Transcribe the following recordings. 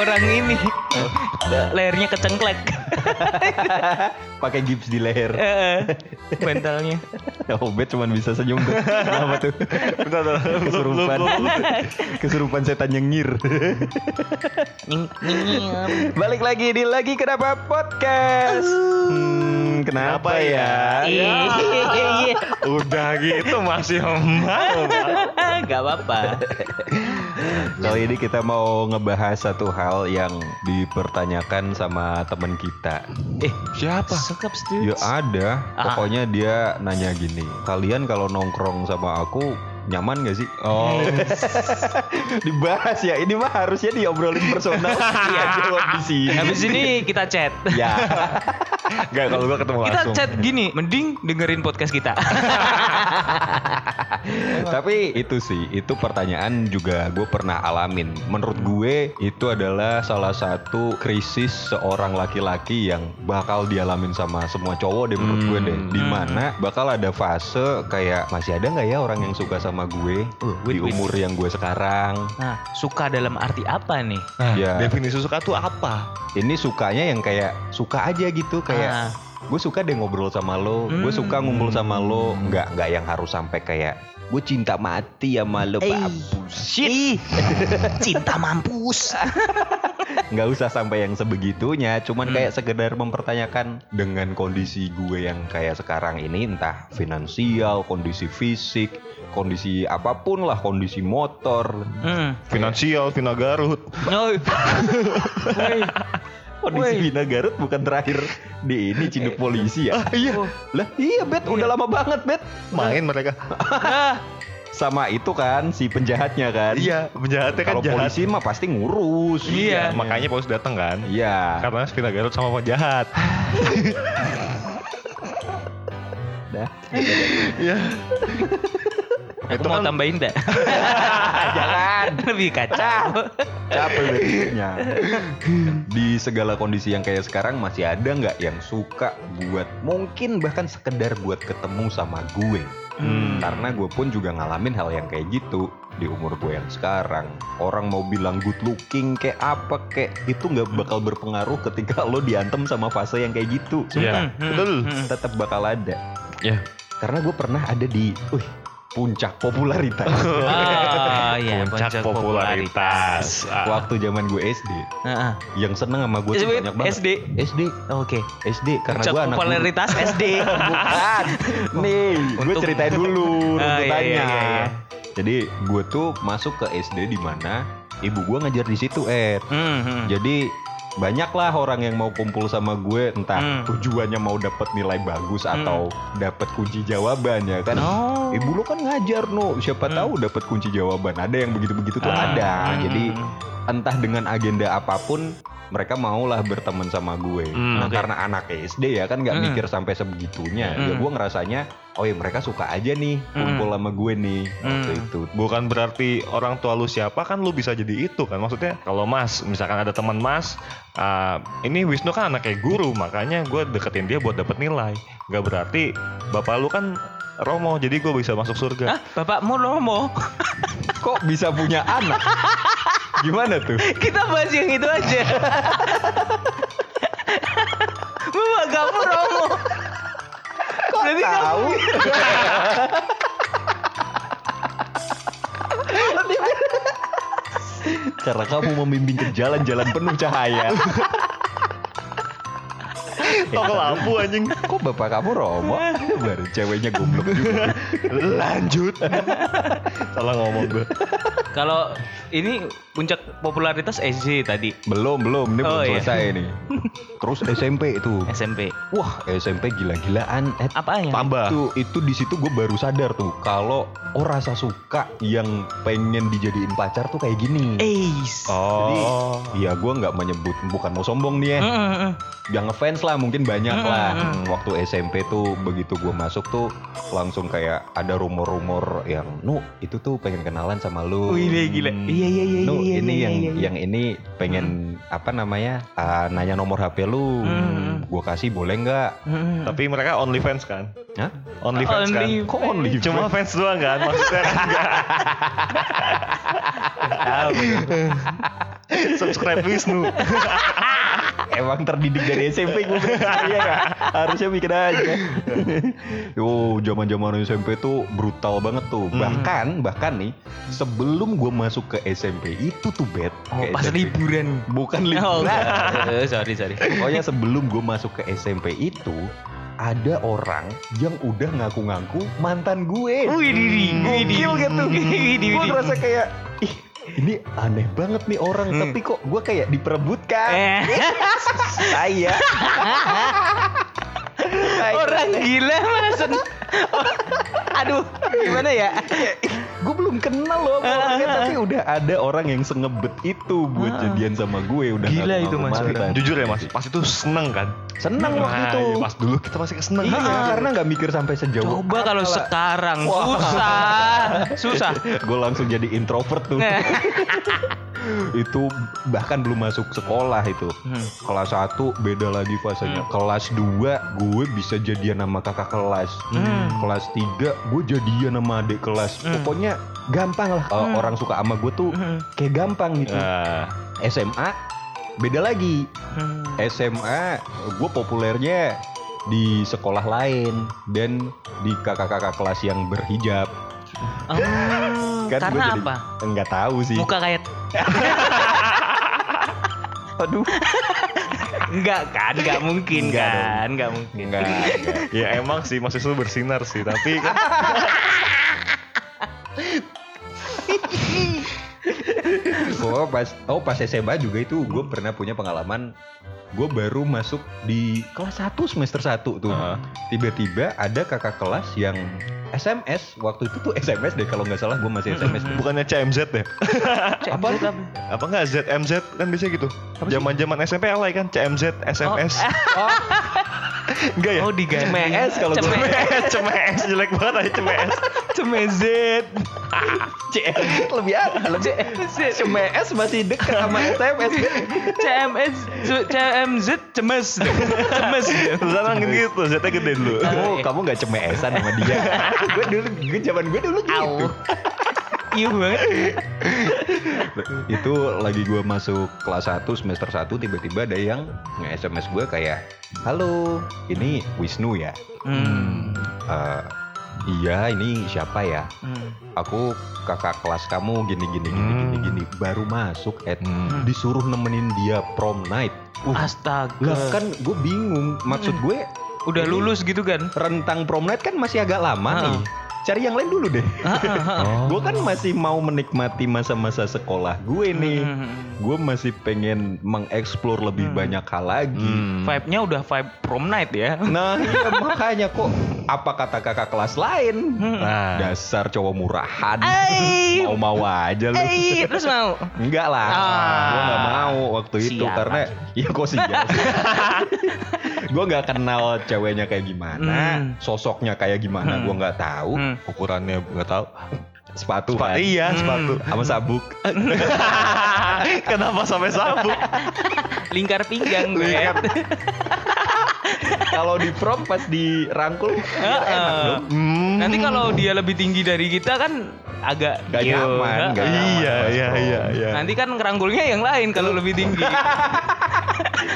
orang ini. Lehernya kecengklek. Pakai gips di leher. Eh, Mentalnya. Oh, Bet cuma bisa senyum tuh. Kenapa tuh? Bentar, bentar. Kesurupan. Kesurupan setan nyengir. Balik lagi di lagi kenapa podcast? Hmm, kenapa, Kenapa ya? ya? Iya. Udah gitu masih mau. Pak. Gak apa-apa. Kali ini kita mau ngebahas satu hal yang dipertanyakan sama temen kita. Eh, Siapa? sekap Ya ada, Ah. pokoknya dia nanya gini. Kalian kalau nongkrong sama aku nyaman gak sih? Oh, Dibahas ya. Ini mah harusnya diobrolin personal. Iya jawab di sini. Habis ini kita chat. Ya. enggak kalau gua ketemu Kita langsung. chat gini, mending dengerin podcast kita. Tapi itu sih, itu pertanyaan juga gue pernah alamin. Menurut gue itu adalah salah satu krisis seorang laki-laki yang bakal dialamin sama semua cowok deh menurut gue deh. Hmm. Di mana bakal ada fase kayak masih ada nggak ya orang yang suka sama gue Uh, wait, di wait. umur yang gue sekarang. Nah, suka dalam arti apa nih? Nah, Ya. definisi suka tuh apa? Ini sukanya yang kayak suka aja gitu kayak Ah, gue suka deh ngobrol sama lo, gue Hmm. suka ngumpul sama lo, nggak nggak yang harus sampai kayak gue cinta mati sama lo, Eh. Pak. Shit. Cinta mampus. nggak usah sampai yang sebegitunya cuman Hmm. kayak sekedar mempertanyakan dengan kondisi gue yang kayak sekarang ini entah finansial kondisi fisik kondisi apa pun lah kondisi motor Hmm. Finansial, Vina Garut. Kondisi Woi. Vina Garut bukan terakhir di ini ciduk polisi ya iya. Oh. lah iya bet udah lama banget bet Main mereka. Ah, sama itu kan si penjahatnya kan Iya, penjahatnya kan kalau jahat. polisi mah pasti ngurus Iya. Makanya polisi datang kan. iya Karena Vina Garut sama penjahat. dah Iya. Aku Itu mau kan- tambahin enggak? jangan Lebih kacau. capek betulnya di segala kondisi yang kayak sekarang masih ada nggak yang suka buat mungkin bahkan sekedar buat ketemu sama gue Hmm. karena gue pun juga ngalamin hal yang kayak gitu di umur gue yang sekarang orang mau bilang good looking kayak apa kayak itu nggak bakal berpengaruh ketika lo diantem sama fase yang kayak gitu Iya, Hmm, hmm, betul. hmm. tetap bakal ada Iya. karena gue pernah ada di wih, puncak popularitas Ah, iya, Puncak popularitas. Ah. waktu zaman gue SD Heeh. yang seneng sama gue tuh banyak banget SD. SD Oke. SD karena Puncak gue anak guru. popularitas SD. bukan nih gue Untuk- ceritain dulu Ah, iya, runtutannya iya, iya, iya. jadi gue tuh masuk ke SD di mana ibu gue ngajar di situ Ed Hmm, hmm. jadi banyak lah orang yang mau kumpul sama gue entah Hmm. tujuannya mau dapat nilai bagus Hmm. atau dapat kunci jawabannya kan Oh. ibu lu kan ngajar no siapa Hmm. tahu dapat kunci jawaban ada yang begitu begitu tuh Ah, ada hmm, jadi hmm. entah dengan agenda apa pun mereka maulah berteman sama gue. Hmm, nah oke. karena anak SD ya kan nggak Hmm. mikir sampai sebegitunya. Ya Hmm. gue ngerasanya, oh ya mereka suka aja nih kumpul sama gue nih waktu Hmm. itu. Bukan berarti orang tua lu siapa kan lu bisa jadi itu kan maksudnya kalau mas misalkan ada teman mas ah, ini Wisnu kan anaknya guru makanya gue deketin dia buat dapet nilai nggak berarti bapak lu kan Romo jadi gue bisa masuk surga Hah, bapakmu Romo. Kok bisa punya anak? Gimana tuh? Kita bahas yang itu aja. Bapak kamu Romo. Kok Berarti tahu? Karena kamu membimbing ke jalan-jalan penuh cahaya. Toko lampu anjing Kok bapak kamu Romo? Baru ceweknya goblok juga. lanjut salah ngomong gue Kalau ini puncak popularitas SD tadi Belum, belum. Ini Oh, belum iya. selesai nih. Terus SMP itu. SMP. Wah, SMP gila-gilaan. Eh, Apanya? tambah itu itu di situ gue baru sadar tuh kalau oh rasa suka yang pengen dijadiin pacar tuh kayak gini. Ace. oh Iya, gue nggak menyebut bukan mau sombong nih ya. Mm, mm, mm. Yang ngefans lah mungkin banyak Hmm, lah. hmm. Hmm, Waktu SMP tuh begitu gue masuk tuh langsung kayak ada rumor-rumor yang, nu itu tuh pengen kenalan sama lu. Wih, gila, gila. Iya, iya, iya, Nu iya, ini iya, yang iya, iya. yang ini pengen apa namanya ah, nanya nomor HP lu. Hmm. Gue kasih boleh nggak? Mm. tapi mereka only fans kan Hah? only fans kan Only- Kok only? cuma fans doang kan maksudnya kan enggak Tahu. Subscribe Wisnu. Emang terdidik dari SMP gue Iya nggak? Harusnya bikin aja Yo zaman zaman SMP tuh brutal banget tuh Hmm. Bahkan Bahkan nih Sebelum gue masuk ke SMP Itu tuh bet Oh, pas SMP. liburan. Bukan Oh, liburan enggak. Eh, sorry, sorry. Pokoknya sebelum gue masuk ke SMP itu ada orang yang udah ngaku-ngaku mantan gue. Wih, diri. Gokil gitu. Gue ngerasa kayak, ih ini aneh banget nih orang, Hmm. tapi kok gue kayak diperebutkan. Eh, Saya. orang gila masa. Aduh, gimana ya? gue belum kenal loh sama orangnya, tapi udah ada orang yang sengebet itu buat Ah. jadian sama gue. Udah Gila itu, Mas. mantan. Jujur ya mas, pas itu seneng kan? Seneng waktu Nah, itu. iya, Pas dulu kita pasti keseneng. Iya, karena nggak mikir sampai sejauh. Coba kalau sekarang Wah. susah, susah. gue langsung jadi introvert tuh. Nah. itu bahkan belum masuk sekolah itu. Hmm. Kelas 1 beda lagi fasenya. Hmm. Kelas 2 gue bisa jadian sama kakak kelas. Hmm. Kelas 3 gue jadian sama adik kelas. Hmm. Pokoknya gampang lah Hmm. orang suka sama gue tuh Hmm. kayak gampang gitu. Nah, SMA beda lagi. Hmm. SMA gue populernya di sekolah lain dan di kakak-kakak kelas yang berhijab. Oh, Kan karena jadi- apa? Enggak tahu sih. Muka kayak Aduh. Enggak kan, enggak mungkin Enggak kan, enggak mungkin. Enggak. enggak. ya emang sih Mas Wisnu bersinar sih, tapi kan Oh pas oh pas SMA juga itu gue pernah punya pengalaman gue baru masuk di kelas 1 semester 1 tuh. Heeh. Tiba-tiba ada kakak kelas yang SMS waktu itu tuh SMS deh kalau nggak salah gue masih SMS deh. bukannya CMZ ya? Apa? Apa enggak ZMZ kan biasanya gitu. Zaman-zaman SMP alay kan CMZ, SMS. Oh, Enggak ya? Oh, diganti. CMS kalau gua. Cemes. cemes jelek banget aja cemes. Cemezet. CMS lebih ada lebih CMS masih dekat sama SMS. CMS, C- CMZ cemes. Cemes. Terus orang gitu, Z-nya gede dulu. Oh, kamu nggak cemesan sama dia? gue dulu, gue zaman gue dulu gitu. Iya banget. itu lagi gue masuk kelas 1 semester 1 tiba-tiba ada yang nge-SMS gue kayak halo ini Wisnu ya Hmm. "Eh, iya ini siapa ya Hmm. aku kakak kelas kamu gini gini gini Hmm. gini gini baru masuk Ed Hmm. disuruh nemenin dia prom night uh, Astaga. lah kan gue bingung maksud Hmm. gue udah lulus gitu kan? rentang prom night kan masih agak lama Ah. nih cari yang lain dulu deh Oh. gue kan masih mau menikmati masa-masa sekolah gue nih Hmm. gue masih pengen mengeksplor lebih Hmm. banyak hal lagi. Hmm. Vibe-nya udah vibe prom night ya. Nah iya makanya kok apa kata kakak kelas lain? Hmm. Nah, Dasar cowok murahan. Mau-mau aja lu. Eh, terus mau? Enggak lah, Ah. gue nggak mau waktu itu Sialan. karena ya kok sih gue nggak kenal ceweknya kayak gimana, Hmm. sosoknya kayak gimana, Hmm. gue nggak tahu. Hmm. Ukurannya nggak tahu. Sepatu Sepa- kan, iya, Hmm. sepatu. sama sabuk. Kenapa sampai sabuk? Lingkar pinggang gue. Lingkar. Kalau di prom pas dirangkul, biar Heeh. enak dong. Hmm. Nanti kalau dia lebih tinggi dari kita kan agak Gak Iya, nyaman, gak nyaman Iya, iya, iya, iya. Nanti kan ngerangkulnya yang lain kalau lebih tinggi.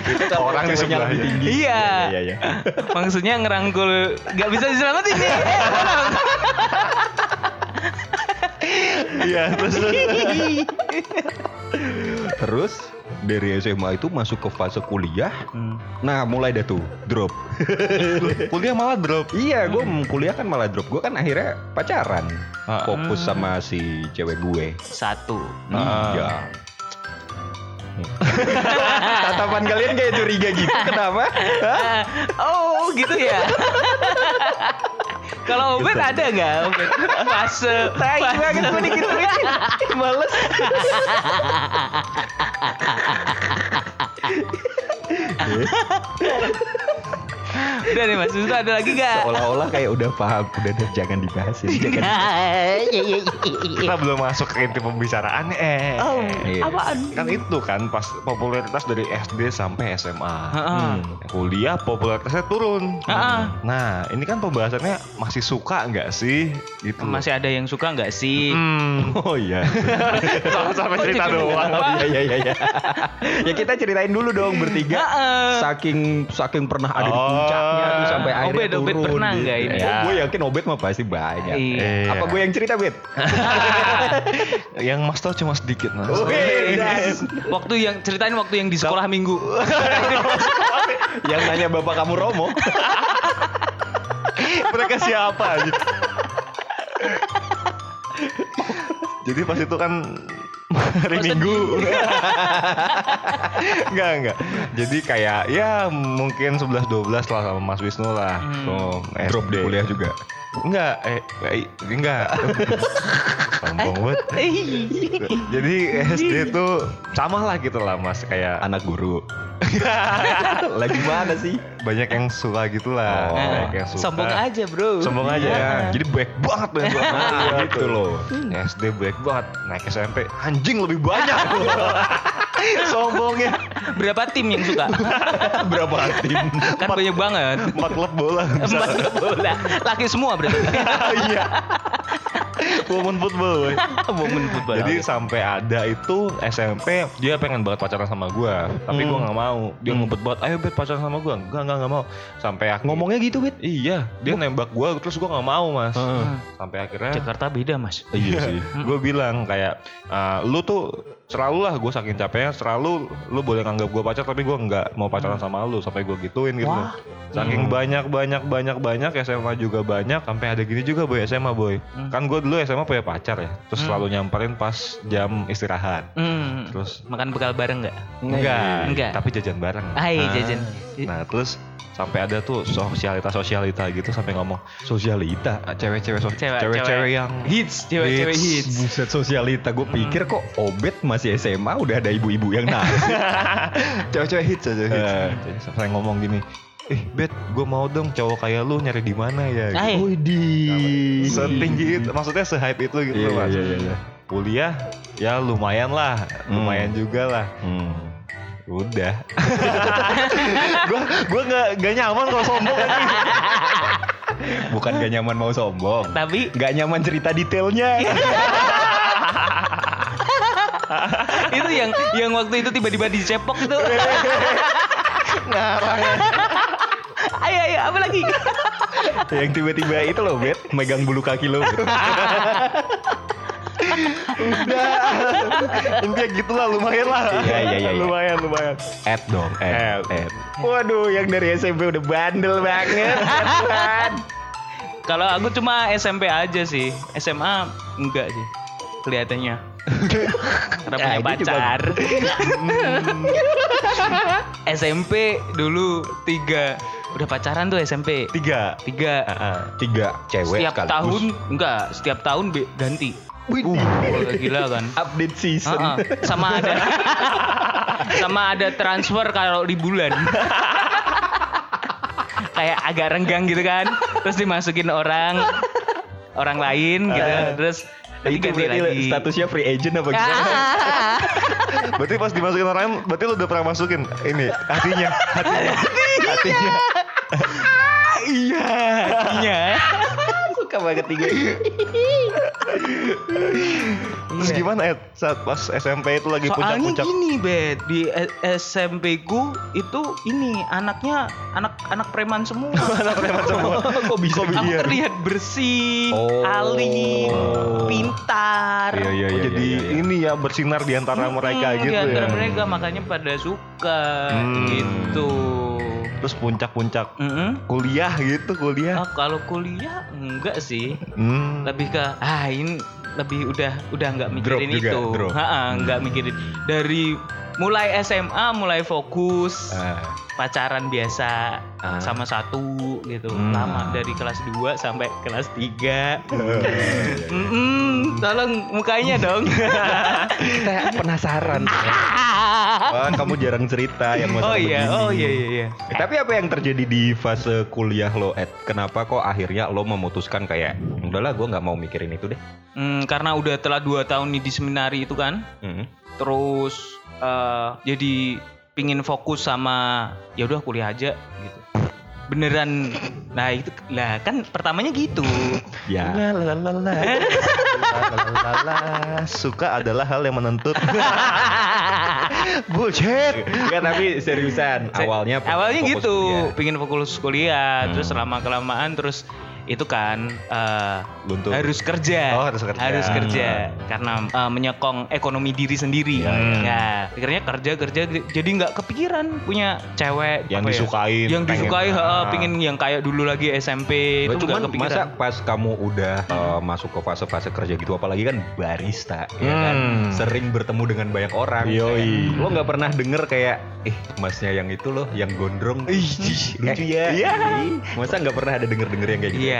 Itu kalau Orang di sebelahnya. lebih tinggi. Iya. Iya, iya. Maksudnya ngerangkul nggak bisa diselamatin nih. Iya, terus Terus dari SMA itu masuk ke fase kuliah. Hmm. Nah, mulai dah tuh drop. kuliah malah drop. iya, gue kuliah kan malah drop. Gue kan akhirnya pacaran. Ah. Fokus Hmm. sama si cewek gue. Satu. Ah. Iya. Tatapan kalian kayak curiga gitu. Kenapa? Hah? oh gitu ya. Kalau Obet ada nggak Obet? Fase Tai banget gue dikit Males. Udah nih Mas ada lagi gak? Seolah-olah kayak udah paham, udah deh jangan dibahas ya. Jangan. Kita belum masuk ke inti pembicaraan eh. Oh, Iya. apaan? Kan itu kan pas popularitas dari SD sampai SMA. Hmm. Kuliah popularitasnya turun. Heeh. Nah, ini kan pembahasannya masih suka nggak sih? Gitu. Masih ada yang suka nggak sih? Hmm. Oh iya. Sama-sama cerita jadi doang. kenapa? Oh, iya iya iya. ya kita ceritain dulu dong bertiga. Heeh. Saking saking pernah ada di Oh. Puncaknya tuh sampai akhirnya Obed, Obed turun. pernah nggak ini? Ya, gue yakin Obed mah pasti banyak. Iya. Apa gue yang cerita, Bet? Yang Mas tahu cuma sedikit, Mas. Oh, iya. waktu yang ceritain waktu yang di sekolah minggu. yang nanya bapak kamu Romo. Mereka siapa aja? Jadi pas itu kan hari Minggu. enggak, enggak. Jadi kayak ya mungkin 11 12 lah sama Mas Wisnu lah. Hmm. Oh, Drop SD. di kuliah juga. Enggak, eh, eh enggak. Sombong banget. Jadi SD tuh sama lah gitu lah Mas kayak Anak guru. Lagi mana sih? banyak yang suka gitu lah. Oh. banyak yang suka. Sombong aja bro. Sombong aja ya. Jadi baik banget tuh yang sama Nah, dia gitu loh. SD baik banget. Naik SMP anjing lebih banyak. Sombongnya. Berapa tim yang suka? Berapa tim? kan banyak banget. Empat klub bola. Empat bola. Laki semua berarti. Iya. Women football boy. Momen football. Jadi sampai ada itu SMP dia pengen banget pacaran sama gua, tapi gua nggak mau. Dia ngebet banget, ayo bet pacaran sama gua. Enggak enggak nggak mau. Sampai akhir Ngomongnya gitu, Bet. Iya, dia nembak gua terus gua nggak mau mas. Sampai akhirnya Jakarta beda mas. Iya sih. gue bilang kayak "Ah, lu tuh selalu lah gue saking capeknya selalu lu boleh nganggap gue pacar tapi gue nggak mau pacaran sama lu sampai gue gituin gitu Wah. saking banyak banyak banyak banyak SMA juga banyak sampai ada gini juga boy SMA boy Hmm. kan gue dulu SMA punya pacar ya terus Hmm. selalu nyamperin pas jam istirahat Hmm. terus Makan bekal bareng nggak? enggak Enggak. tapi jajan bareng Hai Ah. Jajan. nah terus sampai ada tuh sosialita sosialita gitu sampai ngomong Sosialita. cewek-cewek so- Cewek- cewek-cewek yang hits, cewek-cewek hits. Buset sosialita. Gue pikir kok Obed masih SMA udah ada ibu-ibu yang nasi. cewek-cewek hits aja hits. Jadi saya ngomong gini eh bet gue mau dong cowok kayak lu nyari di mana ya gitu. Hai. Widih. setinggi itu maksudnya se-hype itu gitu Iya, mas iya, iya, iya. kuliah ya lumayan lah lumayan juga lah Hmm. Udah gue gue nggak nggak nyaman kalau sombong Bukan gak nyaman mau sombong. Tapi Gak nyaman cerita detailnya. itu yang yang waktu itu tiba-tiba dicepok itu. ngarang ayo ayo apa lagi? yang tiba-tiba itu loh, Bet. Megang bulu kaki lo. Bet. Udah intinya gitulah lumayan lah Iya, iya, iya, iya. lumayan lumayan Ed dong, Ed. Ed. Ed. Waduh, yang dari SMP udah bandel banget. Kalau aku cuma SMP aja sih. SMA enggak sih. Kelihatannya. Karena punya juga- pacar. SMP dulu tiga. Udah pacaran tuh SMP. tiga Tiga. Tiga cewek Setiap sekaligus. tahun enggak, setiap tahun ganti. Wih, Wah, gila kan. update season. Heeh. sama ada sama ada transfer kalau di bulan kayak agak renggang gitu kan terus dimasukin orang orang lain gitu Ah. terus Itu ganti berarti lagi statusnya free agent apa gimana? Ah. berarti pas dimasukin orang lain berarti lu udah pernah masukin ini hatinya hatinya hatinya iya iya Suka banget tiga. terus gimana Ed saat pas SMP itu lagi soalnya puncak-puncak gini bet di SMP ku itu ini anaknya anak anak preman semua anak preman semua Kok bisa Kok Aku terlihat bersih, Oh. alim, pintar. Iya, iya, Oh, iya. jadi iya, iya. ini ya bersinar di antara mereka Hmm, gitu di antara ya mereka makanya pada suka Hmm. gitu. Terus puncak-puncak Mm-mm. kuliah gitu kuliah Ah, kalau kuliah enggak sih, hmm. lebih ke ah ini lebih udah udah nggak mikirin Drop juga, itu, drop. Ha-ha, nggak mikirin dari mulai SMA mulai fokus Ah, pacaran biasa Ah. sama satu gitu Hmm. lama dari kelas 2 sampai kelas 3 Tolong mukanya dong Kita penasaran. Wah, kamu jarang cerita yang oh masalah iya begini. oh iya iya iya Eh, Tapi apa yang terjadi di fase kuliah lo, Ed? Kenapa kok akhirnya lo memutuskan kayak, udahlah gue nggak mau mikirin itu deh. Hmm, karena udah telah dua tahun nih di seminari itu kan Hmm. terus eh, jadi pingin fokus sama ya udah kuliah aja gitu beneran nah itu lah kan pertamanya gitu Ya. Lalalala. Lalalala. Suka adalah hal yang menuntut. Bullshit. Enggak tapi seriusan. Awalnya awalnya gitu kuliah. pingin fokus kuliah terus Hmm. lama kelamaan terus itu kan Luntur. harus kerja Oh, harus kerja. harus kerja karena eh, menyokong ekonomi diri sendiri Ya, ya. ya akhirnya kerja kerja jadi nggak kepikiran punya cewek Yang ya, disukain, yang pengen- disukai Ah. pingin yang kayak dulu lagi SMP Nggak, itu cuman kepikiran masa pas kamu udah uh, masuk ke fase-fase kerja gitu apalagi kan barista ya kan Hmm. sering bertemu dengan banyak orang Yoi. Kayak, lo nggak pernah denger kayak eh masnya yang itu loh yang gondrong Ih, lucu ya Iya. Masa nggak pernah ada denger denger yang kayak gitu iya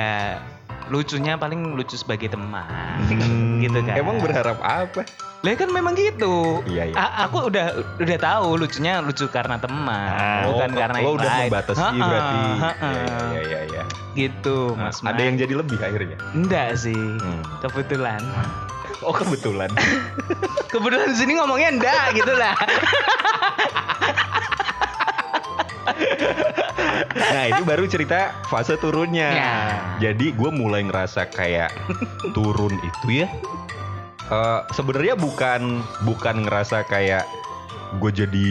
lucunya paling lucu sebagai teman Hmm, gitu kan. emang berharap apa? Lah kan memang gitu. Iya, iya. A- aku udah udah tahu lucunya lucu karena teman Ah, bukan Oh, karena lo udah membatasi Ha-ha, berarti. Ha-ha. ya, ya, ya, ya. gitu Nah, mas ada yang jadi lebih akhirnya? Enggak sih Hmm. kebetulan. Oh kebetulan. Kebetulan sini ngomongnya enggak gitu lah Nah ini baru cerita fase turunnya. Ya. Jadi gue mulai ngerasa kayak turun itu ya. eh, Sebenarnya bukan bukan ngerasa kayak gue jadi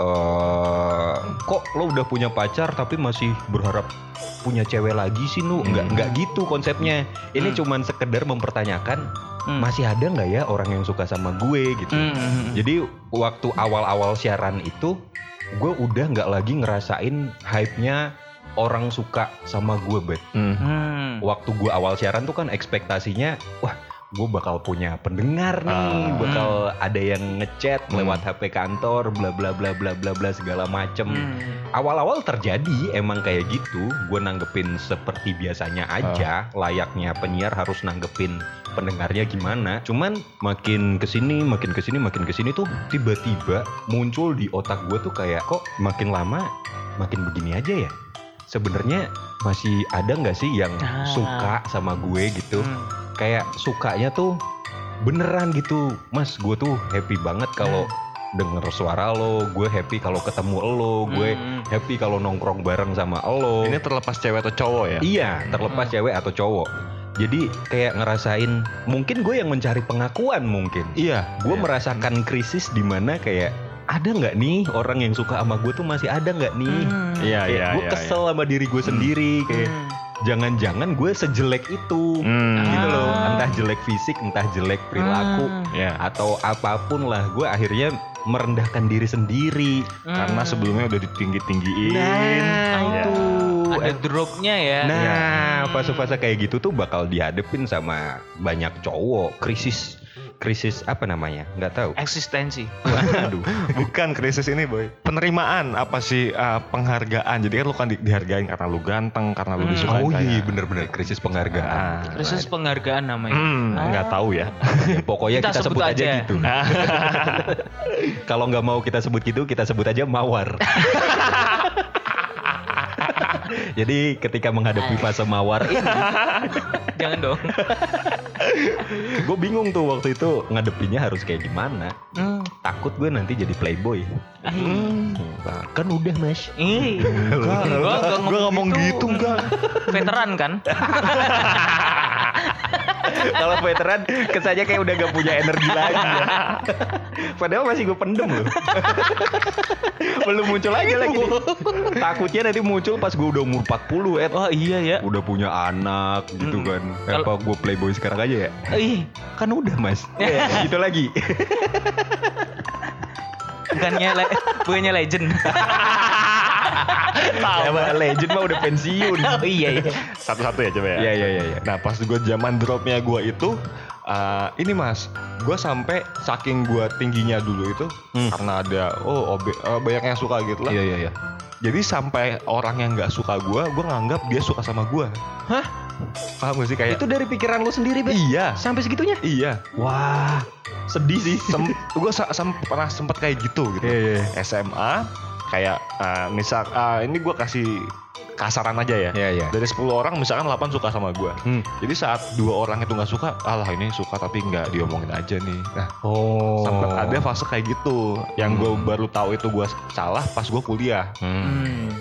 eh kok lo udah punya pacar tapi masih berharap punya cewek lagi sih nu nggak Hmm. nggak gitu konsepnya ini Hmm. cuman sekedar mempertanyakan Hmm. masih ada nggak ya orang yang suka sama gue gitu Hmm. jadi waktu awal-awal siaran itu gue udah nggak lagi ngerasain hype-nya orang suka sama gue bet. Hmm. Hmm. Waktu gue awal siaran tuh kan ekspektasinya, wah gue bakal punya pendengar nih, Ah. bakal ada yang ngechat Hmm. lewat HP kantor, bla bla bla bla bla bla segala macem. Hmm. Awal-awal terjadi emang kayak gitu, gue nanggepin seperti biasanya aja, layaknya penyiar harus nanggepin pendengarnya gimana. Cuman makin ke sini, makin ke sini, makin ke sini tuh tiba-tiba muncul di otak gue tuh kayak kok makin lama makin begini aja ya. Sebenarnya masih ada nggak sih yang Ah. suka sama gue gitu? Hmm. Kayak sukanya tuh beneran gitu, Mas. Gue tuh happy banget kalau denger suara lo, gue happy kalau ketemu lo, gue Hmm. happy kalau nongkrong bareng sama lo. Ini terlepas cewek atau cowok ya? Iya, terlepas Hmm. cewek atau cowok. Jadi kayak ngerasain mungkin gue yang mencari pengakuan mungkin. Iya. Gue Iya. merasakan krisis di mana kayak ada nggak nih orang yang suka sama gue tuh masih ada nggak nih? Hmm. Iya, Kayak iya, gue iya, kesel sama diri gue sendiri kayak Hmm. Jangan-jangan gue sejelek itu. Hmm. Gitu loh, Ah. entah jelek fisik, entah jelek perilaku Hmm. Ya. atau apa pun lah, gue akhirnya merendahkan diri sendiri. Karena Hmm. sebelumnya udah ditinggi-tinggiin. Nah, Ya. itu. ada dropnya ya Nah, Hmm. fase-fase kayak gitu tuh bakal dihadepin sama banyak cowok. Krisis, krisis apa namanya? Nggak tahu. eksistensi Aduh. Bukan krisis ini boy. Penerimaan apa sih uh, penghargaan. Jadi kan lu kan di- dihargain karena lu ganteng, karena lu Hmm. disukai. Oh iya, bener-bener krisis penghargaan. Ah. krisis penghargaan namanya Hmm, Ah. nggak tahu ya. Ya, pokoknya Kita kita, sebut sebut, aja, aja. gitu. Kalau nggak mau kita sebut gitu, kita sebut aja mawar. Jadi ketika menghadapi fase mawar ini, jangan dong gue bingung tuh waktu itu ngadepinnya harus kayak gimana. Hmm. Takut gue nanti jadi playboy. Ah, Nah, kan udah mas. Ih, gua ngomong gitu enggak. Veteran kan? Kalau veteran kesannya kayak udah gak punya energi lagi ya. Padahal masih gue pendem loh. Belum muncul aja lagi nih. Takutnya nanti muncul pas gue udah umur 40 Ed. Oh iya ya. Udah punya anak gitu Hmm. kan. Kalau- Apa gue playboy sekarang aja ya? Ih, Kan udah mas. gitu lagi. Bukannya le- bukannya legend. Sama legend mah udah pensiun. oh iya iya. Satu-satu ya coba ya. Iya iya iya. iya. Nah pas gue zaman dropnya gue itu uh, ini mas, gue sampai saking gue tingginya dulu itu Hmm. karena ada oh obe, uh, banyak yang suka gitu lah. Iya iya iya. Jadi sampai orang yang nggak suka gue, gue nganggap dia suka sama gue. Hah? Paham gak sih kayak? Itu dari pikiran lu sendiri, Bet? Iya, Sampai segitunya? iya. Wah, sedih sih. Sem gue sa sem- pernah sempet kayak gitu gitu. Iya, iya. SMA kayak eh, misal eh, ini gue kasih kasaran aja ya. Iya, iya. Dari 10 orang misalkan 8 suka sama gue. Hmm. Jadi saat dua orang itu nggak suka, alah ini suka tapi nggak diomongin aja nih. Nah, Oh. sempet ada fase kayak gitu. Yang gue Hmm. baru tahu itu gue salah pas gue kuliah. Hmm. Hmm.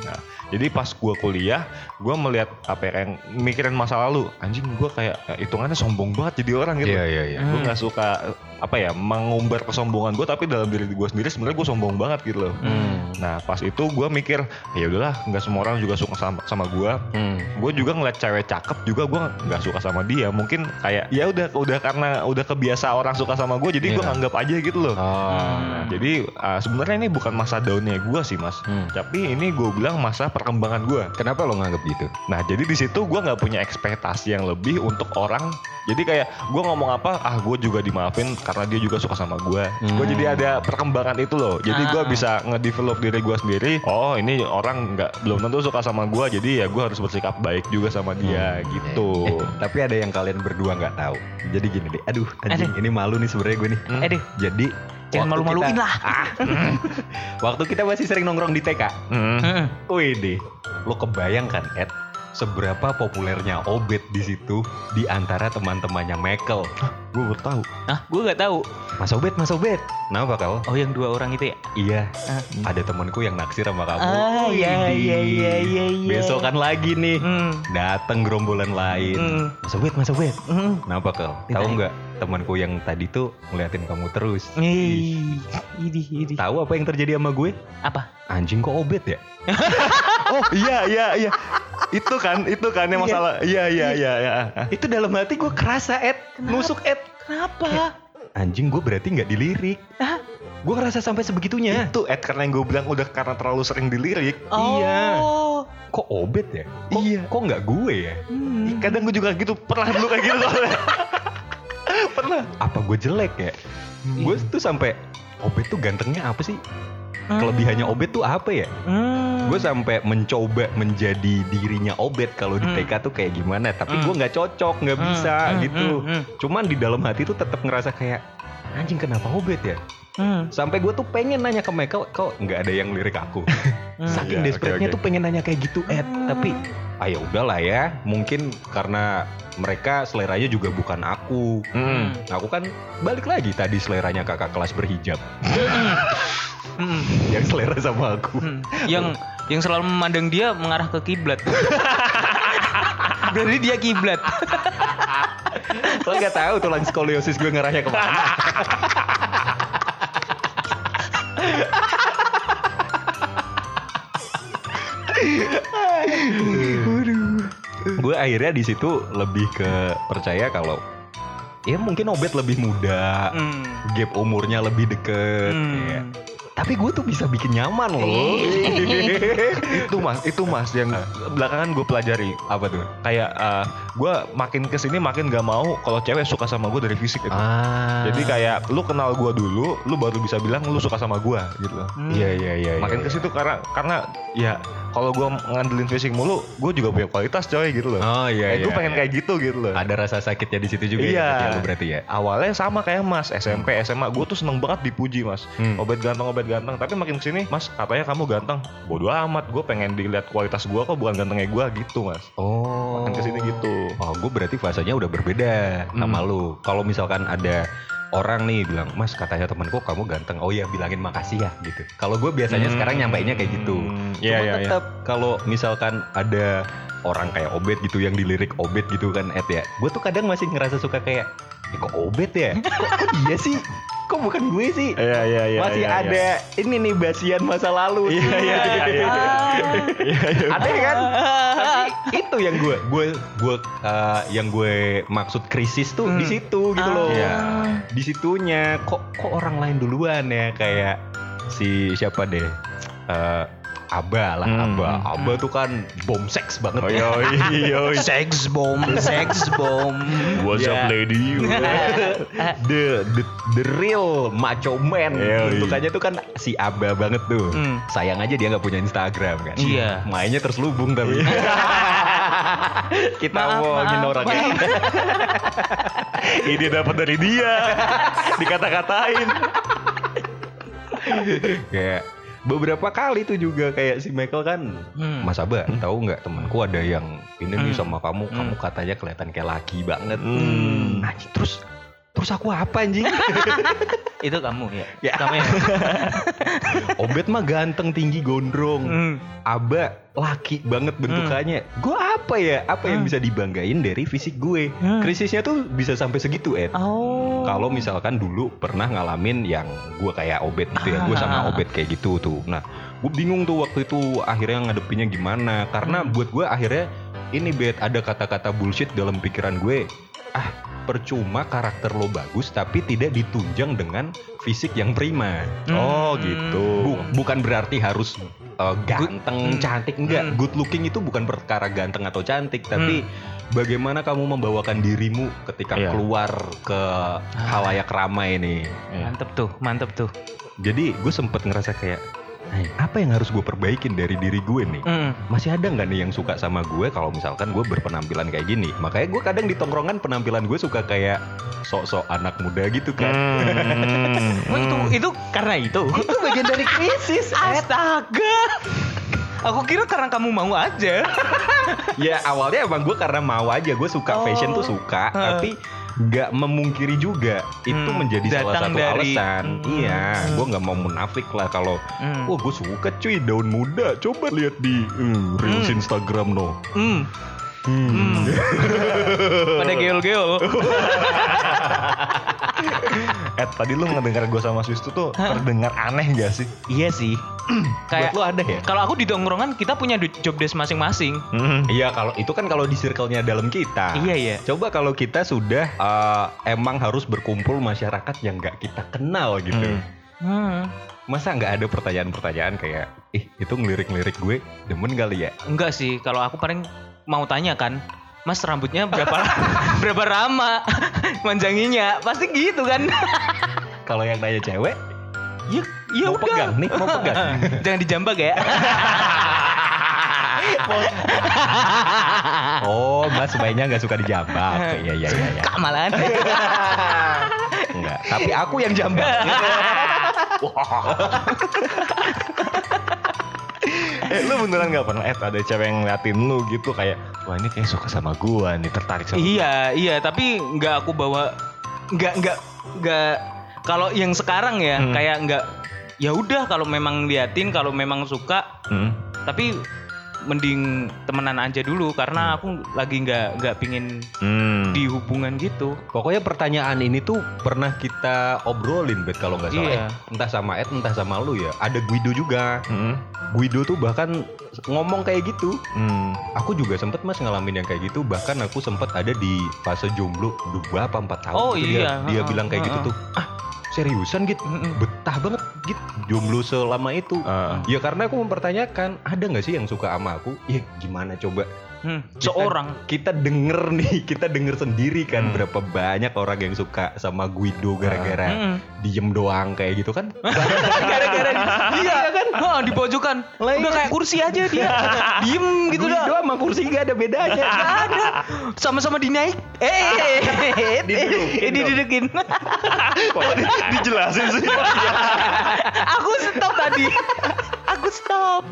Jadi pas gue kuliah, gue melihat apa ya, kayak mikirin masa lalu. Anjing gue kayak eh, hitungannya sombong banget jadi orang gitu. Iya, iya, iya. Gue nggak suka eh, apa ya mengumbar kesombongan gue, tapi dalam diri gue sendiri sebenarnya gue sombong banget gitu loh. Hmm. Nah pas itu gue mikir ya udahlah nggak semua orang juga suka sama sama gue. Hmm. Gue juga ngeliat cewek cakep juga gue nggak suka sama dia. Mungkin kayak ya udah udah karena udah kebiasa orang suka sama gue, jadi gue Iya. nganggap aja gitu loh. Oh. Nah, jadi uh, sebenarnya ini bukan masa daunnya gue sih mas, Hmm. tapi ini gue bilang masa perkembangan gue. Kenapa lo nganggap gitu? Nah jadi di situ gue nggak punya ekspektasi yang lebih untuk orang. Jadi kayak gue ngomong apa, ah gue juga dimaafin karena dia juga suka sama gue. Gue Hmm. jadi ada perkembangan itu loh. Jadi gue Ah. bisa ngedevelop diri gue sendiri. Oh ini orang nggak belum tentu suka sama gue, jadi ya gue harus bersikap baik juga sama dia gitu. Eh, tapi ada yang kalian berdua nggak tahu. Jadi gini deh. Aduh, anjing, ini malu nih sebenarnya gue nih. Hmm. Eh deh, Jadi jangan malu-maluin kita- lah. Waktu kita masih sering nongkrong di TK. Hmm. Hmm. Wih deh, lo kebayang kan Ed? Seberapa populernya Obet di situ di antara teman-temannya Michael. Gue baru tahu. Nah, gue nggak tahu. Mas Obet, Mas Obet. Kenapa kal? Oh, yang dua orang itu ya? Iya, Ah. ada temanku yang naksir sama kamu. Ah, iya, Widih. iya, iya, iya, iya. Besok kan lagi nih, Hmm. dateng gerombolan lain. Hmm. Mas Obet, Mas Obet. Hmm. Kenapa kal? Tahu Ditanya. nggak temanku yang tadi tuh ngeliatin kamu terus? Ih, ini, ini. Tahu apa yang terjadi sama gue? Apa? Anjing kok Obet ya? Oh iya iya iya. Itu kan, itu kan yang Iya. masalah. Iya iya iya iya. Itu dalam hati gue kerasa Ed, nusuk Ed. Kenapa? Anjing gue berarti nggak dilirik. Hah? Gue ngerasa sampai sebegitunya. Itu Ed karena yang gue bilang udah karena terlalu sering dilirik. Iya. Oh. Kok Obet ya? Kok, Iya. Kok nggak gue ya? Hmm. Kadang gue juga gitu, pernah dulu kayak gitu soalnya. pernah. Apa gue jelek ya? Gue tuh sampai Obet tuh gantengnya apa sih? Kelebihannya Obet tuh apa ya? Hmm. Gue sampai mencoba menjadi dirinya Obet kalau di Hmm. TK tuh kayak gimana. Tapi Hmm. gue nggak cocok, nggak Hmm, bisa hmm, gitu. hmm, hmm. Cuman di dalam hati tuh tetap ngerasa kayak anjing kenapa Obet ya? Hmm. Sampai gue tuh pengen nanya ke Michael, kok nggak ada yang lirik aku. Hmm. Saking Iya, desperate-nya oke, oke. tuh pengen nanya kayak gitu, Ed. Tapi ah ya udahlah ya, mungkin karena mereka seleranya juga bukan aku. Hmm. Aku kan balik lagi tadi seleranya kakak kelas berhijab Hmm. yang selera sama aku. Hmm. Yang yang selalu memandang dia mengarah ke kiblat. Berarti dia kiblat. Lo nggak tahu tulang skoliosis gue ngarahnya ke mana? gue akhirnya di situ lebih ke percaya kalau ya mungkin Obet lebih muda, Hmm. gap umurnya lebih deket. Hmm. ya. Tapi gue tuh bisa bikin nyaman loh. itu mas, itu mas yang belakangan gue pelajari. Apa tuh? Kayak gue makin ke sini makin gak mau kalau cewek suka sama gue dari fisik gitu. Ah. Jadi kayak lu kenal gue dulu, lu baru bisa bilang lu suka sama gue gitu loh. Hmm. Iya iya iya. Makin iya. ke situ karena karena ya kalau gue ngandelin fisik mulu, gue juga punya kualitas coy gitu loh. Oh iya iya. gue pengen iya. kayak gitu gitu loh. Ada rasa sakitnya di situ juga Iya. ya, lu berarti ya. Awalnya sama kayak Mas SMP SMA gue tuh seneng banget dipuji Mas. Hmm. Obet ganteng obet ganteng. Tapi makin ke sini Mas katanya kamu ganteng. Bodoh amat. Gue pengen dilihat kualitas gue kok bukan gantengnya gue gitu Mas. Oh. Makin ke sini gitu. Oh, gue berarti fasenya udah berbeda sama Hmm. lu. Kalau misalkan ada orang nih bilang, Mas katanya temanku kamu ganteng. Oh iya bilangin makasih ya gitu. Kalau gue biasanya Hmm. sekarang nyampainya kayak gitu. Iya Cuma iya iya. tetap kalau misalkan ada orang kayak Obet gitu yang dilirik Obet gitu kan Ed ya. Gue tuh kadang masih ngerasa suka kayak, eh, kok Obet ya? Kok, kok dia sih? Kok bukan gue sih? Iya iya iya. masih iya, ada ini nih basian masa lalu. Iya iya iya. iya. Iya iya. ada kan? Tapi itu yang gue gue gue uh, yang gue maksud krisis tuh di Hmm. situ gitu loh. Iya. Di situnya kok kok orang lain duluan ya kayak si siapa deh? Uh, Aba lah, Hmm, Aba. hmm, Aba tuh kan bom seks banget. Oh ya. yoi, Sex bomb, sex bomb. What's Ya. up lady? the, the the real macho man bentukannya tuh kan si Aba banget tuh. Hmm. Sayang aja dia nggak punya Instagram kan. Iya. Mainnya terselubung tapi. Kita Maaf, ngomongin maaf, orang maaf. Ini dapat dari dia. Dikata-katain. kayak beberapa kali tuh juga kayak si Michael kan Hmm. Mas Aba tahu nggak temanku ada yang ini nih Hmm. sama kamu kamu Hmm. katanya kelihatan kayak laki banget Hmm. Anjing, terus terus aku apa anjing Itu kamu ya? Ya. Kamu ya? Obet mah ganteng tinggi gondrong Hmm. Aba laki banget bentukannya gue apa ya apa yang Hmm. bisa dibanggain dari fisik gue Hmm. krisisnya tuh bisa sampai segitu Ed Oh. kalau misalkan dulu pernah ngalamin yang gue kayak obet gitu ya gue sama Ah. obet kayak gitu tuh nah gue bingung tuh waktu itu akhirnya ngadepinnya gimana karena Hmm. buat gue akhirnya ini bet ada kata-kata bullshit dalam pikiran gue ah percuma karakter lo bagus tapi tidak ditunjang dengan fisik yang prima Oh Hmm. gitu. Bu- bukan berarti harus uh, ganteng, Hmm. cantik enggak. Hmm. Good looking itu bukan perkara ganteng atau cantik, tapi bagaimana kamu membawakan dirimu ketika Iya. keluar ke halayak ramai nih. Mantep tuh, mantep tuh. Jadi gue sempet ngerasa kayak, "Hai, apa yang harus gue perbaikin dari diri gue nih? Hmm. Masih ada nggak nih yang suka sama gue kalau misalkan gue berpenampilan kayak gini? Makanya gue kadang di tongkrongan penampilan gue suka kayak sok-sok anak muda gitu kan. Hmm. Oh, itu itu karena itu. Itu bagian dari krisis. Astaga. Aku kira karena kamu mau aja. ya awalnya emang gue karena mau aja gue suka Oh. fashion tuh suka Heeh. tapi nggak memungkiri juga itu Hmm, menjadi salah satu dari- alasan Hmm. iya gue nggak mau munafik lah kalau Hmm. wah gue suka cuy daun muda coba lihat di uh, reels Hmm. Instagram no Hmm. Hmm. Pada geol-geol. Eh tadi lu ngedengar gue sama Swistu tuh Hah? terdengar aneh gak sih? Iya sih. buat Kayak lo ada ya kalau aku di tongkrongan kita punya job desk masing-masing. Hmm. iya kalau itu kan kalau di circle-nya dalam kita Iya ya. Coba kalau kita sudah uh, emang harus berkumpul masyarakat yang nggak kita kenal gitu. Hmm. Hmm. Masa nggak ada pertanyaan-pertanyaan kayak, ih itu ngelirik-ngelirik gue demen kali ya? Enggak sih, kalau aku paling mau tanya kan, Mas rambutnya berapa berapa lama manjanginya? Pasti gitu kan. Kalau yang nanya cewek, ya ya mau udah. pegang nih, mau pegang. Jangan dijambak ya. Oh, Mas mainnya nggak suka dijambak. Iya iya iya. Kak malahan. Enggak. Tapi aku yang jambak. Eh lu beneran gak pernah eh ada cewek yang ngeliatin lu gitu kayak wah ini kayak suka sama gua nih tertarik sama iya, iya, tapi nggak aku bawa nggak nggak nggak kalau yang sekarang ya Hmm. kayak nggak ya udah kalau memang liatin kalau memang suka Hmm. tapi mending temenan aja dulu karena aku lagi nggak nggak pingin Hmm. di hubungan gitu Pokoknya pertanyaan ini tuh pernah kita obrolin bet kalau nggak salah. Iya. Eh, entah sama Ed, entah sama lu ya. Ada Guido juga. Hmm. Guido tuh bahkan ngomong kayak gitu. Hmm. Aku juga sempet mas ngalamin yang kayak gitu. Bahkan aku sempet ada di fase jomblo dua apa empat tahun. Oh, gitu. iya. Dia, dia bilang kayak gitu tuh. Ah seriusan gitu. Betah banget gitu jomblo selama itu. Ah. Ya karena aku mempertanyakan ada nggak sih yang suka sama aku? Ya gimana coba? Hmm, seorang. Kita denger nih, kita denger sendiri kan Hmm. berapa banyak orang yang suka sama Guido gara-gara Mm-mm. diem doang kayak gitu kan? gara-gara di- iya kan? Wah, di pojokan udah iya. kayak kursi aja dia. Diem gitu Guido dah. sama kursi gak ada bedanya. Gak ada. Sama-sama dinaik. Eh Didudukin eh didudukin. Kok di- dijelasin sih? aku stop tadi. Aku stop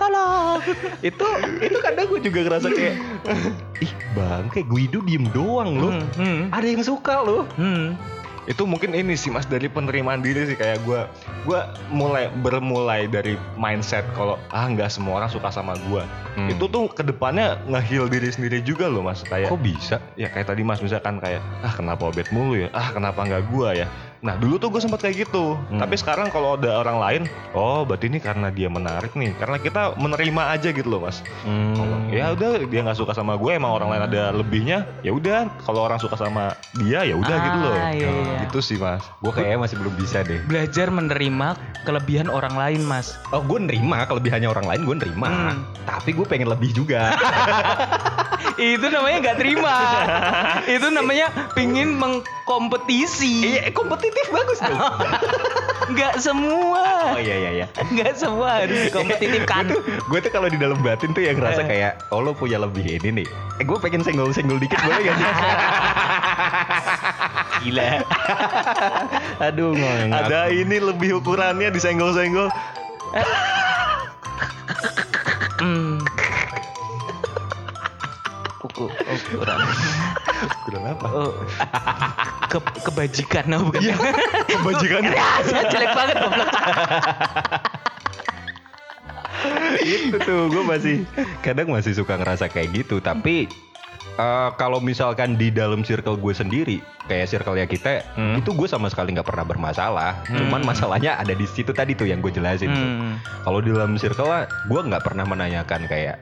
tolong itu itu kadang gue juga ngerasa kayak ih bang kayak Guido diem doang loh. Hmm, hmm, Ada yang suka loh. hmm. itu mungkin ini sih mas dari penerimaan diri sih kayak gue gue mulai bermulai dari mindset kalau ah nggak semua orang suka sama gue Hmm. itu tuh ke depannya nge-heal diri sendiri juga loh mas kayak Kok bisa? ya kayak tadi mas misalkan kayak ah kenapa obet mulu ya ah kenapa nggak gue ya Nah dulu tuh gue sempat kayak gitu. Hmm. Tapi sekarang kalau ada orang lain, oh berarti ini karena dia menarik nih. Karena kita menerima aja gitu loh mas. Hmm. Ya udah dia nggak suka sama gue, emang orang lain ada lebihnya. Ya udah kalau orang suka sama dia ya udah Ah, gitu loh. iya, iya. Gitu sih mas. Gue kayaknya masih belum bisa deh. Belajar menerima kelebihan orang lain, Mas. Oh, gue nerima kelebihannya orang lain, gue nerima. Hmm. Tapi gue pengen lebih juga. Itu namanya nggak terima. Itu namanya pingin mengkompetisi. Iya, kompetitif bagus tuh. Nggak semua. oh iya iya iya. Nggak semua harus dikompetitifkan. gue tuh kalau di dalam batin tuh yang ngerasa Eh. kayak oh lo punya lebih ini nih eh gue pengen senggol-senggol dikit boleh gak sih Gila. aduh ngomong Ada ini lebih ukurannya disenggol-senggol. Hmm. Uku, ukuran. Ukuran apa? Oh. Ke, kebajikan, no, bukan? Kebajikan. Saya jelek banget goblok. itu tuh gue masih kadang masih suka ngerasa kayak gitu tapi eh, kalau misalkan di dalam circle gue sendiri kayak circle ya kita Hmm. itu gue sama sekali nggak pernah bermasalah cuman Hmm. masalahnya ada di situ tadi tuh yang gue jelasin. Hmm. Kalau di dalam circle gue nggak pernah menanyakan kayak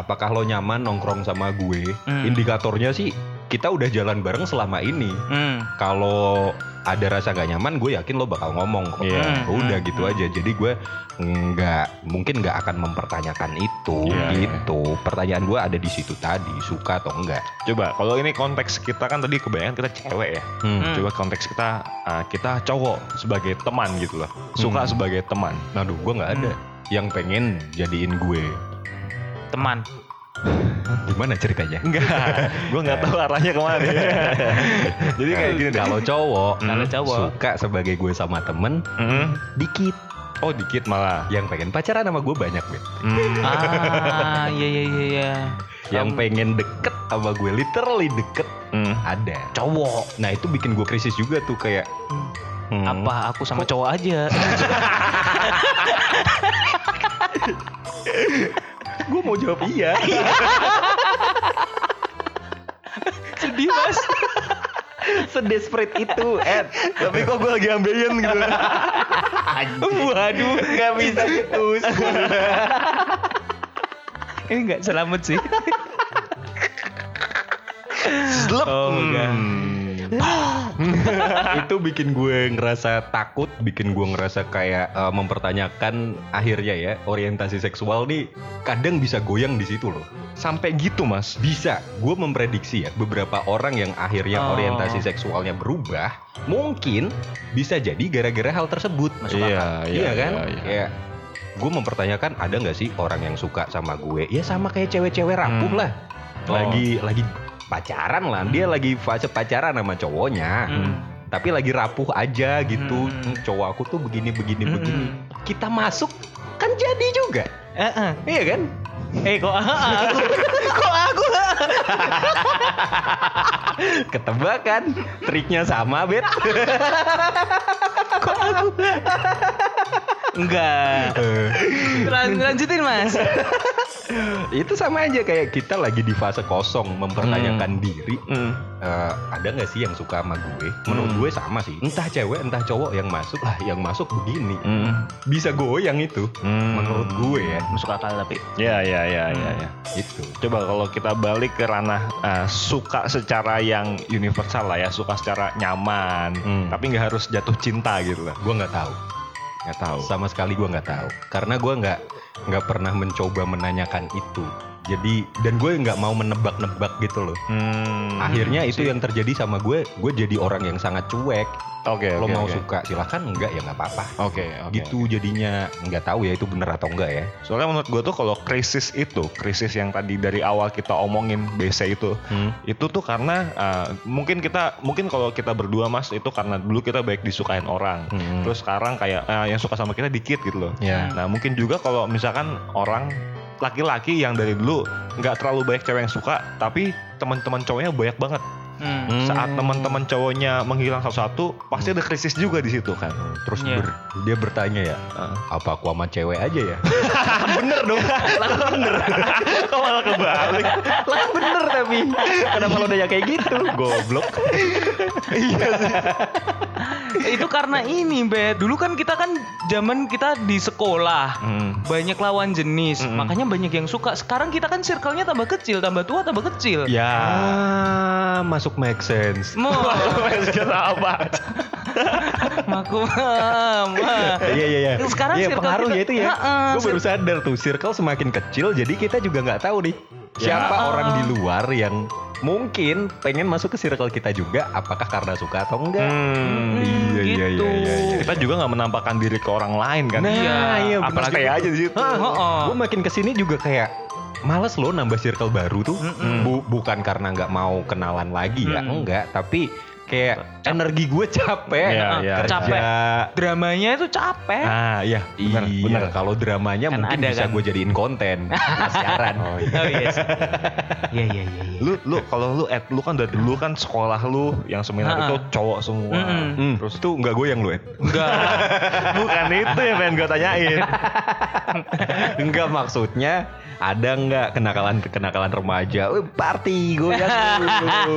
apakah lo nyaman nongkrong sama gue. Hmm. Indikatornya sih kita udah jalan bareng selama ini. Hmm. Kalau ada rasa gak nyaman, gue yakin lo bakal ngomong kok. Iya. Udah Hmm. gitu aja. Jadi gue nggak mungkin nggak akan mempertanyakan itu Iya, gitu. Pertanyaan gue ada di situ tadi, suka atau enggak. Coba kalau ini konteks kita kan tadi kebanyakan kita cewek ya. Hmm. Hmm. Coba konteks kita uh, kita cowok sebagai teman gitu loh. Suka Hmm. sebagai teman. Aduh, gue nggak ada yang pengen jadiin gue. Teman. Gimana ceritanya? Enggak, gue nggak tahu arahnya ke mana. Jadi kayak gini deh. Kalau cowok, Kalau cowok. suka sebagai gue sama temen, Mm. dikit. Oh dikit malah. Yang pengen pacaran sama gue banyak, Bet. Hmm. Ah, iya iya iya iya. Yang Kamu pengen deket sama gue, literally deket, Hmm. ada. cowok. Nah itu bikin gue krisis juga tuh kayak hmm, Apa aku sama cowok aja? Gue mau jawab iya. Sedih, Mas. Sedesperate itu, Ed. Tapi kok gue lagi ambeien gitu. Waduh, Gak bisa gitu. ini nggak selamat sih. Slep. Oh, enggak. itu bikin gue ngerasa takut, bikin gue ngerasa kayak eh, mempertanyakan akhirnya ya orientasi seksual nih kadang bisa goyang di situ loh. Sampai gitu mas. Bisa, gue memprediksi ya beberapa orang yang akhirnya Oh. orientasi seksualnya berubah, mungkin bisa jadi gara-gara hal tersebut. Masuk Iya, akal. iya, kan? iya, iya. Kayak gue mempertanyakan ada nggak sih orang yang suka sama gue? Ya sama kayak cewek-cewek rapuh Hmm. lah. Oh. Lagi lagi pacaran lah, dia lagi fase pacaran sama cowoknya. Hmm. Tapi lagi rapuh aja gitu. Hmm. "Hmm, Cowok aku tuh begini begini Hmm. begini. Kita masuk kan jadi juga. Eh, eh. Iya kan? Eh, kok aku? kok Ketebakan. Triknya sama, Bet. kok aku? Enggak. Lan- lanjutin, Mas. itu sama aja kayak kita lagi di fase kosong mempertanyakan diri Hmm. Eh, ada nggak sih yang suka sama gue menurut Hmm. gue sama sih entah cewek entah cowok yang masuk lah yang masuk begini Hmm. bisa goyang itu Hmm. menurut gue ya Masuk akal tapi. Ya ya ya ya ya. itu Coba kalau kita balik ke ranah uh, suka secara yang universal lah ya, suka secara nyaman, Hmm. tapi nggak harus jatuh cinta gitu lah. gue nggak tahu Nggak tahu. sama sekali gue nggak tahu karena gue nggak nggak pernah mencoba menanyakan itu jadi dan gue nggak mau menebak-nebak gitu loh Hmm. akhirnya itu yang terjadi sama gue gue jadi orang yang sangat cuek Oke. lo oke, mau oke. suka silahkan enggak ya nggak apa-apa Oke. oke. gitu jadinya nggak tahu ya itu bener atau enggak ya Soalnya menurut gue tuh kalau krisis itu, krisis yang tadi dari awal kita omongin BC itu, Hmm. itu tuh karena uh, mungkin kita mungkin kalau kita berdua mas itu karena dulu kita baik disukain orang. Hmm. Terus sekarang kayak uh, yang suka sama kita dikit gitu loh. ya Nah mungkin juga kalau misalkan orang laki-laki yang dari dulu nggak terlalu banyak cewek yang suka, tapi teman-teman cowoknya banyak banget. Hmm. Hmm. Saat teman-teman cowoknya menghilang satu-satu, pasti ada krisis juga di situ kan. terus Iya. ber- dia bertanya ya Heeh. apa aku sama cewek aja ya bener dong, bener. Kok malah kebalik? lah bener tapi kenapa lo nanya kayak gitu goblok iya sih. itu karena ini, Bet. Dulu kan kita kan zaman kita di sekolah. Hmm. Banyak lawan jenis, Mm-mm. makanya banyak yang suka. Sekarang kita kan circle-nya tambah kecil, tambah tua, tambah kecil. Ya. Ah, masuk make sense. Mau apa? maku mah. Iya iya iya. Sekarang Iya, circle pengaruh kita- ya itu ya. Heeh, Gue baru sadar tuh circle semakin kecil jadi kita juga nggak tahu nih siapa Ya. orang di luar yang mungkin pengen masuk ke circle kita juga apakah karena suka atau enggak. Hmm. Iya, iya, gitu. iya, iya, iya. Kita juga nggak menampakkan diri ke orang lain kan? Nah, Iya, iya Apalagi juga aja tuh. di situ. Heeh. Gue makin ke sini juga kayak males loh nambah circle baru tuh. Mm-mm. Bu- bukan karena nggak mau kenalan lagi ya, Mm. enggak. Tapi kayak energi gue capek. Iya, iya, kerja. capek. Dramanya itu capek. Ah, iya, benar, Iya, benar. kalau dramanya Kan mungkin ada bisa kan. gue jadiin konten siaran. Oh, iya. Oh iya. sih. Iya iya iya. iya. Lu lu kalau lu Ed, lu kan dari dulu kan sekolah lu yang seminar itu cowok semua. Mm-mm. Hmm, terus tuh nggak goyang lu, Ed? Enggak. Bukan itu yang pengen gue tanyain. Enggak maksudnya ada nggak kenakalan kenakalan remaja? Wih, party goyang dulu.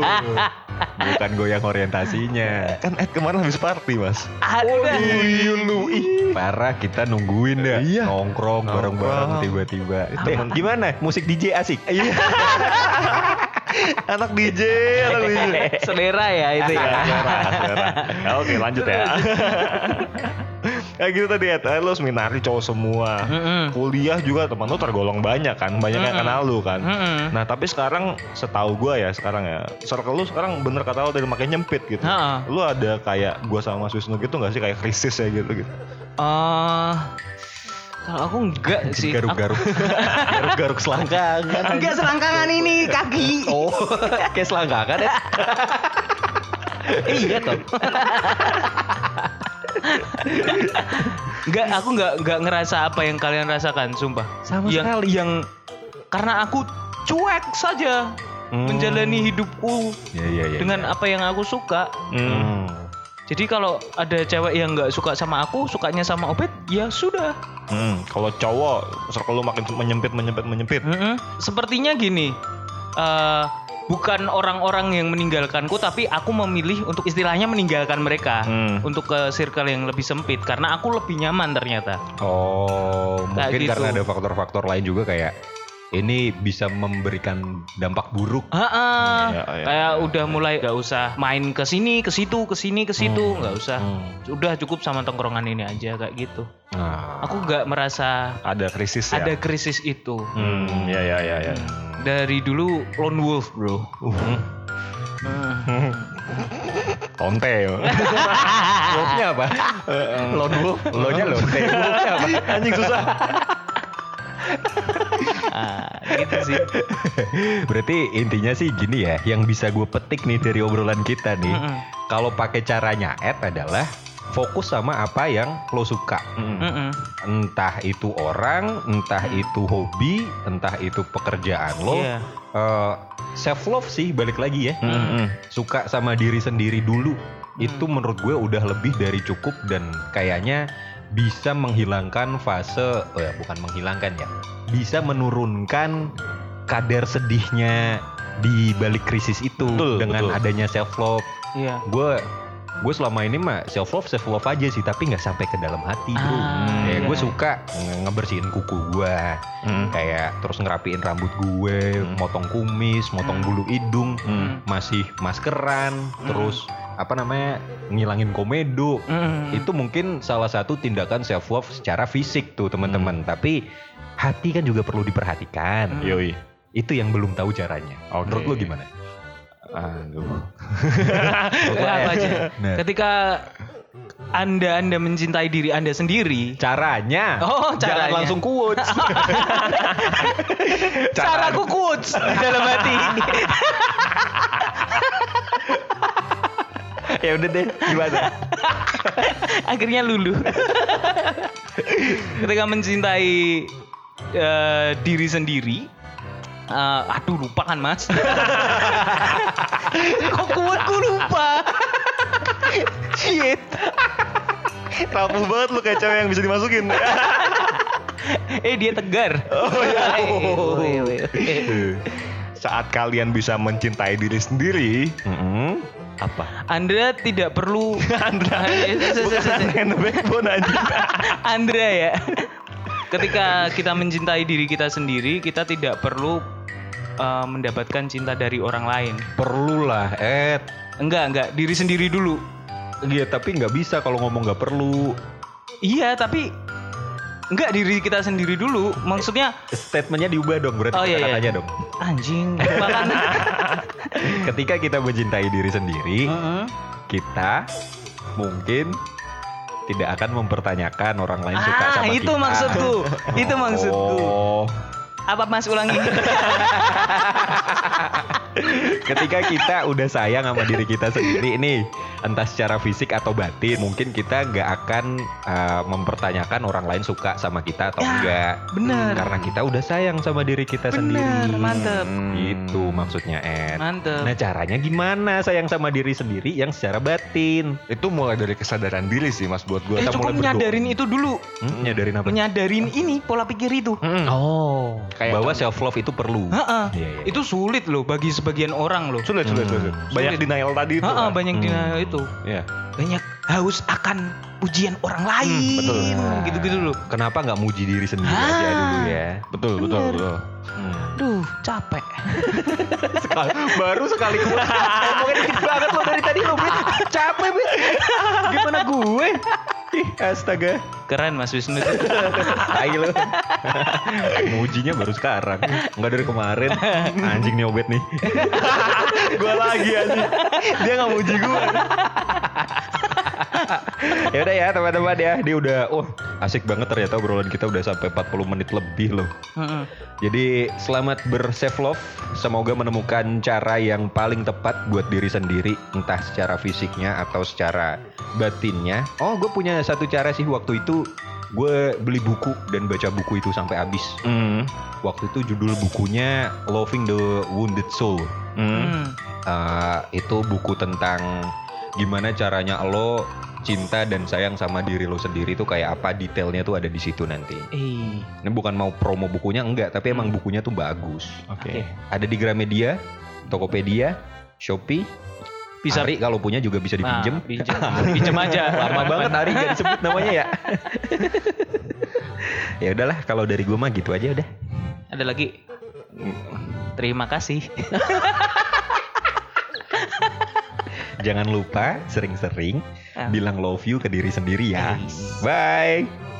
Bukan goyang orientasinya. kan Ed kemarin habis party, Mas. Ada. Iya lu, ih parah kita nungguin dah Iya. nongkrong bareng-bareng tiba-tiba. Eh, Temen- gimana? Musik DJ asik? Iya. anak DJ, anak DJ. Selera ya itu ya. Selera, selera. Ya, Oke, lanjut ya. Kayak gitu tadi Ed, Eh, lu seminari cowok semua. Mm-mm. Kuliah juga teman lu tergolong banyak kan, banyak yang Mm-mm. kenal lu kan. Mm-mm. Nah tapi sekarang setahu gua ya sekarang ya circle lu sekarang bener kata lu dari makin nyempit gitu. Ha-ha. Lu ada kayak gua sama Mas Wisnu gitu gak sih kayak krisis ya gitu gitu. Eh, kalau aku enggak sih. Garuk-garuk. Garuk-garuk selangkangan. Enggak selangkangan ini kaki. Oh, kayak selangkangan ya? iya toh. Enggak, aku enggak enggak ngerasa apa yang kalian rasakan, sumpah. Sama yang, sekali. Yang karena aku cuek saja Hmm. menjalani hidupku Iya, iya, iya. dengan apa yang aku suka. Hmm. Jadi kalau ada cewek yang nggak suka sama aku, sukanya sama Obet, ya sudah. Hmm, kalau cowok circle lu makin menyempit menyempit menyempit. Mm-mm. Sepertinya gini, eh, bukan orang-orang yang meninggalkanku, tapi aku memilih untuk istilahnya meninggalkan mereka Hmm. untuk ke circle yang lebih sempit karena aku lebih nyaman ternyata. Oh, Kayak mungkin gitu. karena ada faktor-faktor lain juga kayak ini bisa memberikan dampak buruk. Ah, ah. Iya, iya. kayak udah mulai nggak usah main ke sini, ke situ, ke sini, ke situ, nggak usah. Hmm. Udah cukup sama tongkrongan ini aja kayak gitu. Nah, Aku nggak merasa Ada krisis ya. ada krisis itu. Hmm, ya ya ya ya. Dari dulu lone wolf, bro. Hmm. Hmm. Tonte. wolfnya apa? Lone wolf, lo-nya lonte. Wolfnya apa? Anjing susah. Ah, gitu sih. Berarti intinya sih gini ya, yang bisa gue petik nih dari obrolan kita nih, Mm-mm. kalau pakai caranya Ed adalah fokus sama apa yang lo suka. Mm-mm. Entah itu orang, entah itu hobi, entah itu pekerjaan lo. Iya. self love sih balik lagi ya. Hmm. Suka sama diri sendiri dulu. Itu menurut gue udah lebih dari cukup dan kayaknya bisa menghilangkan fase, oh ya bukan menghilangkan ya, bisa menurunkan kadar sedihnya di balik krisis itu Betul, dengan betul. adanya self love. Iya. Gue gue selama ini mah self love self love aja sih tapi nggak sampai ke dalam hati bro. Ah, Kayak iya. gue suka nge- ngebersihin kuku gue, Hmm. kayak terus ngerapiin rambut gue, Hmm. motong kumis, motong Hmm. bulu hidung, Hmm. masih maskeran, Hmm. terus apa namanya ngilangin komedo. Mm-mm. Itu mungkin salah satu tindakan self love secara fisik tuh teman-teman. Tapi hati kan juga perlu diperhatikan. Hmm. Yoi. Itu yang belum tahu caranya. Oke. Menurut lo gimana? Aduh. Apa aja? Nah. Ketika anda anda mencintai diri anda sendiri, Caranya. Oh, Jangan caranya. langsung quotes. caraku quotes dalam hati. ya udah deh, gimana? Akhirnya lulu. Ketika mencintai eh, diri sendiri, eh, aduh lupa kan mas? Kok kuatku lupa? Shit. Rapuh banget lu kayak cewek yang bisa dimasukin. Eh dia tegar. Oh, iya. iya. Saat kalian bisa mencintai diri sendiri, Mm-mm. Apa? Anda tidak perlu Andra se- bukan hand backbone aja Andra ya. Ketika kita mencintai diri kita sendiri, kita tidak perlu uh, mendapatkan cinta dari orang lain. Perlulah, Ed. Enggak, enggak, diri sendiri dulu. Iya, tapi nggak bisa kalau ngomong nggak perlu. Iya, tapi enggak diri kita sendiri dulu. Maksudnya Statementnya diubah dong, berarti Oh, iya, iya. kata-katanya dong. anjing, bahkan Ketika kita mencintai diri sendiri, Heeh. kita mungkin tidak akan mempertanyakan orang lain suka Ah, sama itu kita. maksudku. Itu maksudku. Oh, Apa Mas ulangi? ketika kita udah sayang sama diri kita sendiri nih, entah secara fisik atau batin, mungkin kita nggak akan uh, mempertanyakan orang lain suka sama kita atau Ya, enggak. bener. Karena kita udah sayang sama diri kita Bener, sendiri. mantep. Itu maksudnya, Ed. Mantep. Nah, caranya gimana sayang sama diri sendiri yang secara batin? itu mulai dari kesadaran diri sih mas buat gue Eh, cukup mulai berdoa. nyadarin itu dulu. Hmm, nyadarin apa? Menyadarin ini pola pikir itu. Mm. Oh, Kayak- bahwa self love itu perlu. Heeh. Iya, iya. Itu sulit loh bagi sebagian orang loh. sulit sulit Hmm. sulit banyak Sulit. denial tadi itu Heeh, kan. banyak Hmm. denial itu. Iya. Banyak haus akan pujian orang lain. betul. Nah, Gitu-gitu loh. Kenapa nggak muji diri sendiri Ah. aja dulu ya? betul betul Bener. betul Hmm. Duh, capek. Baru sekali gue ngomongin dikit banget lo dari tadi lo. Capek Bet. Gimana gue? Ih, astaga. Keren Mas Wisnu. Tai lo. Mujinya baru sekarang. Enggak dari kemarin. Anjing nih obet nih. gue lagi aja dia nggak muji gue ya udah ya teman-teman ya. Dia udah oh asik banget ternyata obrolan kita udah sampai 40 menit lebih loh. Jadi selamat berself love. Semoga menemukan cara yang paling tepat buat diri sendiri, entah secara fisiknya atau secara batinnya. Oh, gue punya satu cara sih waktu itu gue beli buku dan baca buku itu sampai habis. Hmm. Waktu itu judul bukunya Loving the Wounded Soul. Hmm. Eh, itu buku tentang gimana caranya lo cinta dan sayang sama diri lo sendiri tuh kayak apa detailnya tuh ada di situ nanti. Eh, Ini bukan mau promo bukunya enggak, tapi emang bukunya tuh bagus. oke Ada di Gramedia, Tokopedia, Shopee. Bisa- Ari kalau punya juga bisa nah, dipinjem. pinjem. pinjem aja. Lama banget Ari gak disebut namanya ya. ya udahlah kalau dari gue mah gitu aja udah. Ada lagi. Terima kasih. Jangan lupa sering-sering Ah. bilang love you ke diri sendiri ya. Yes. Bye.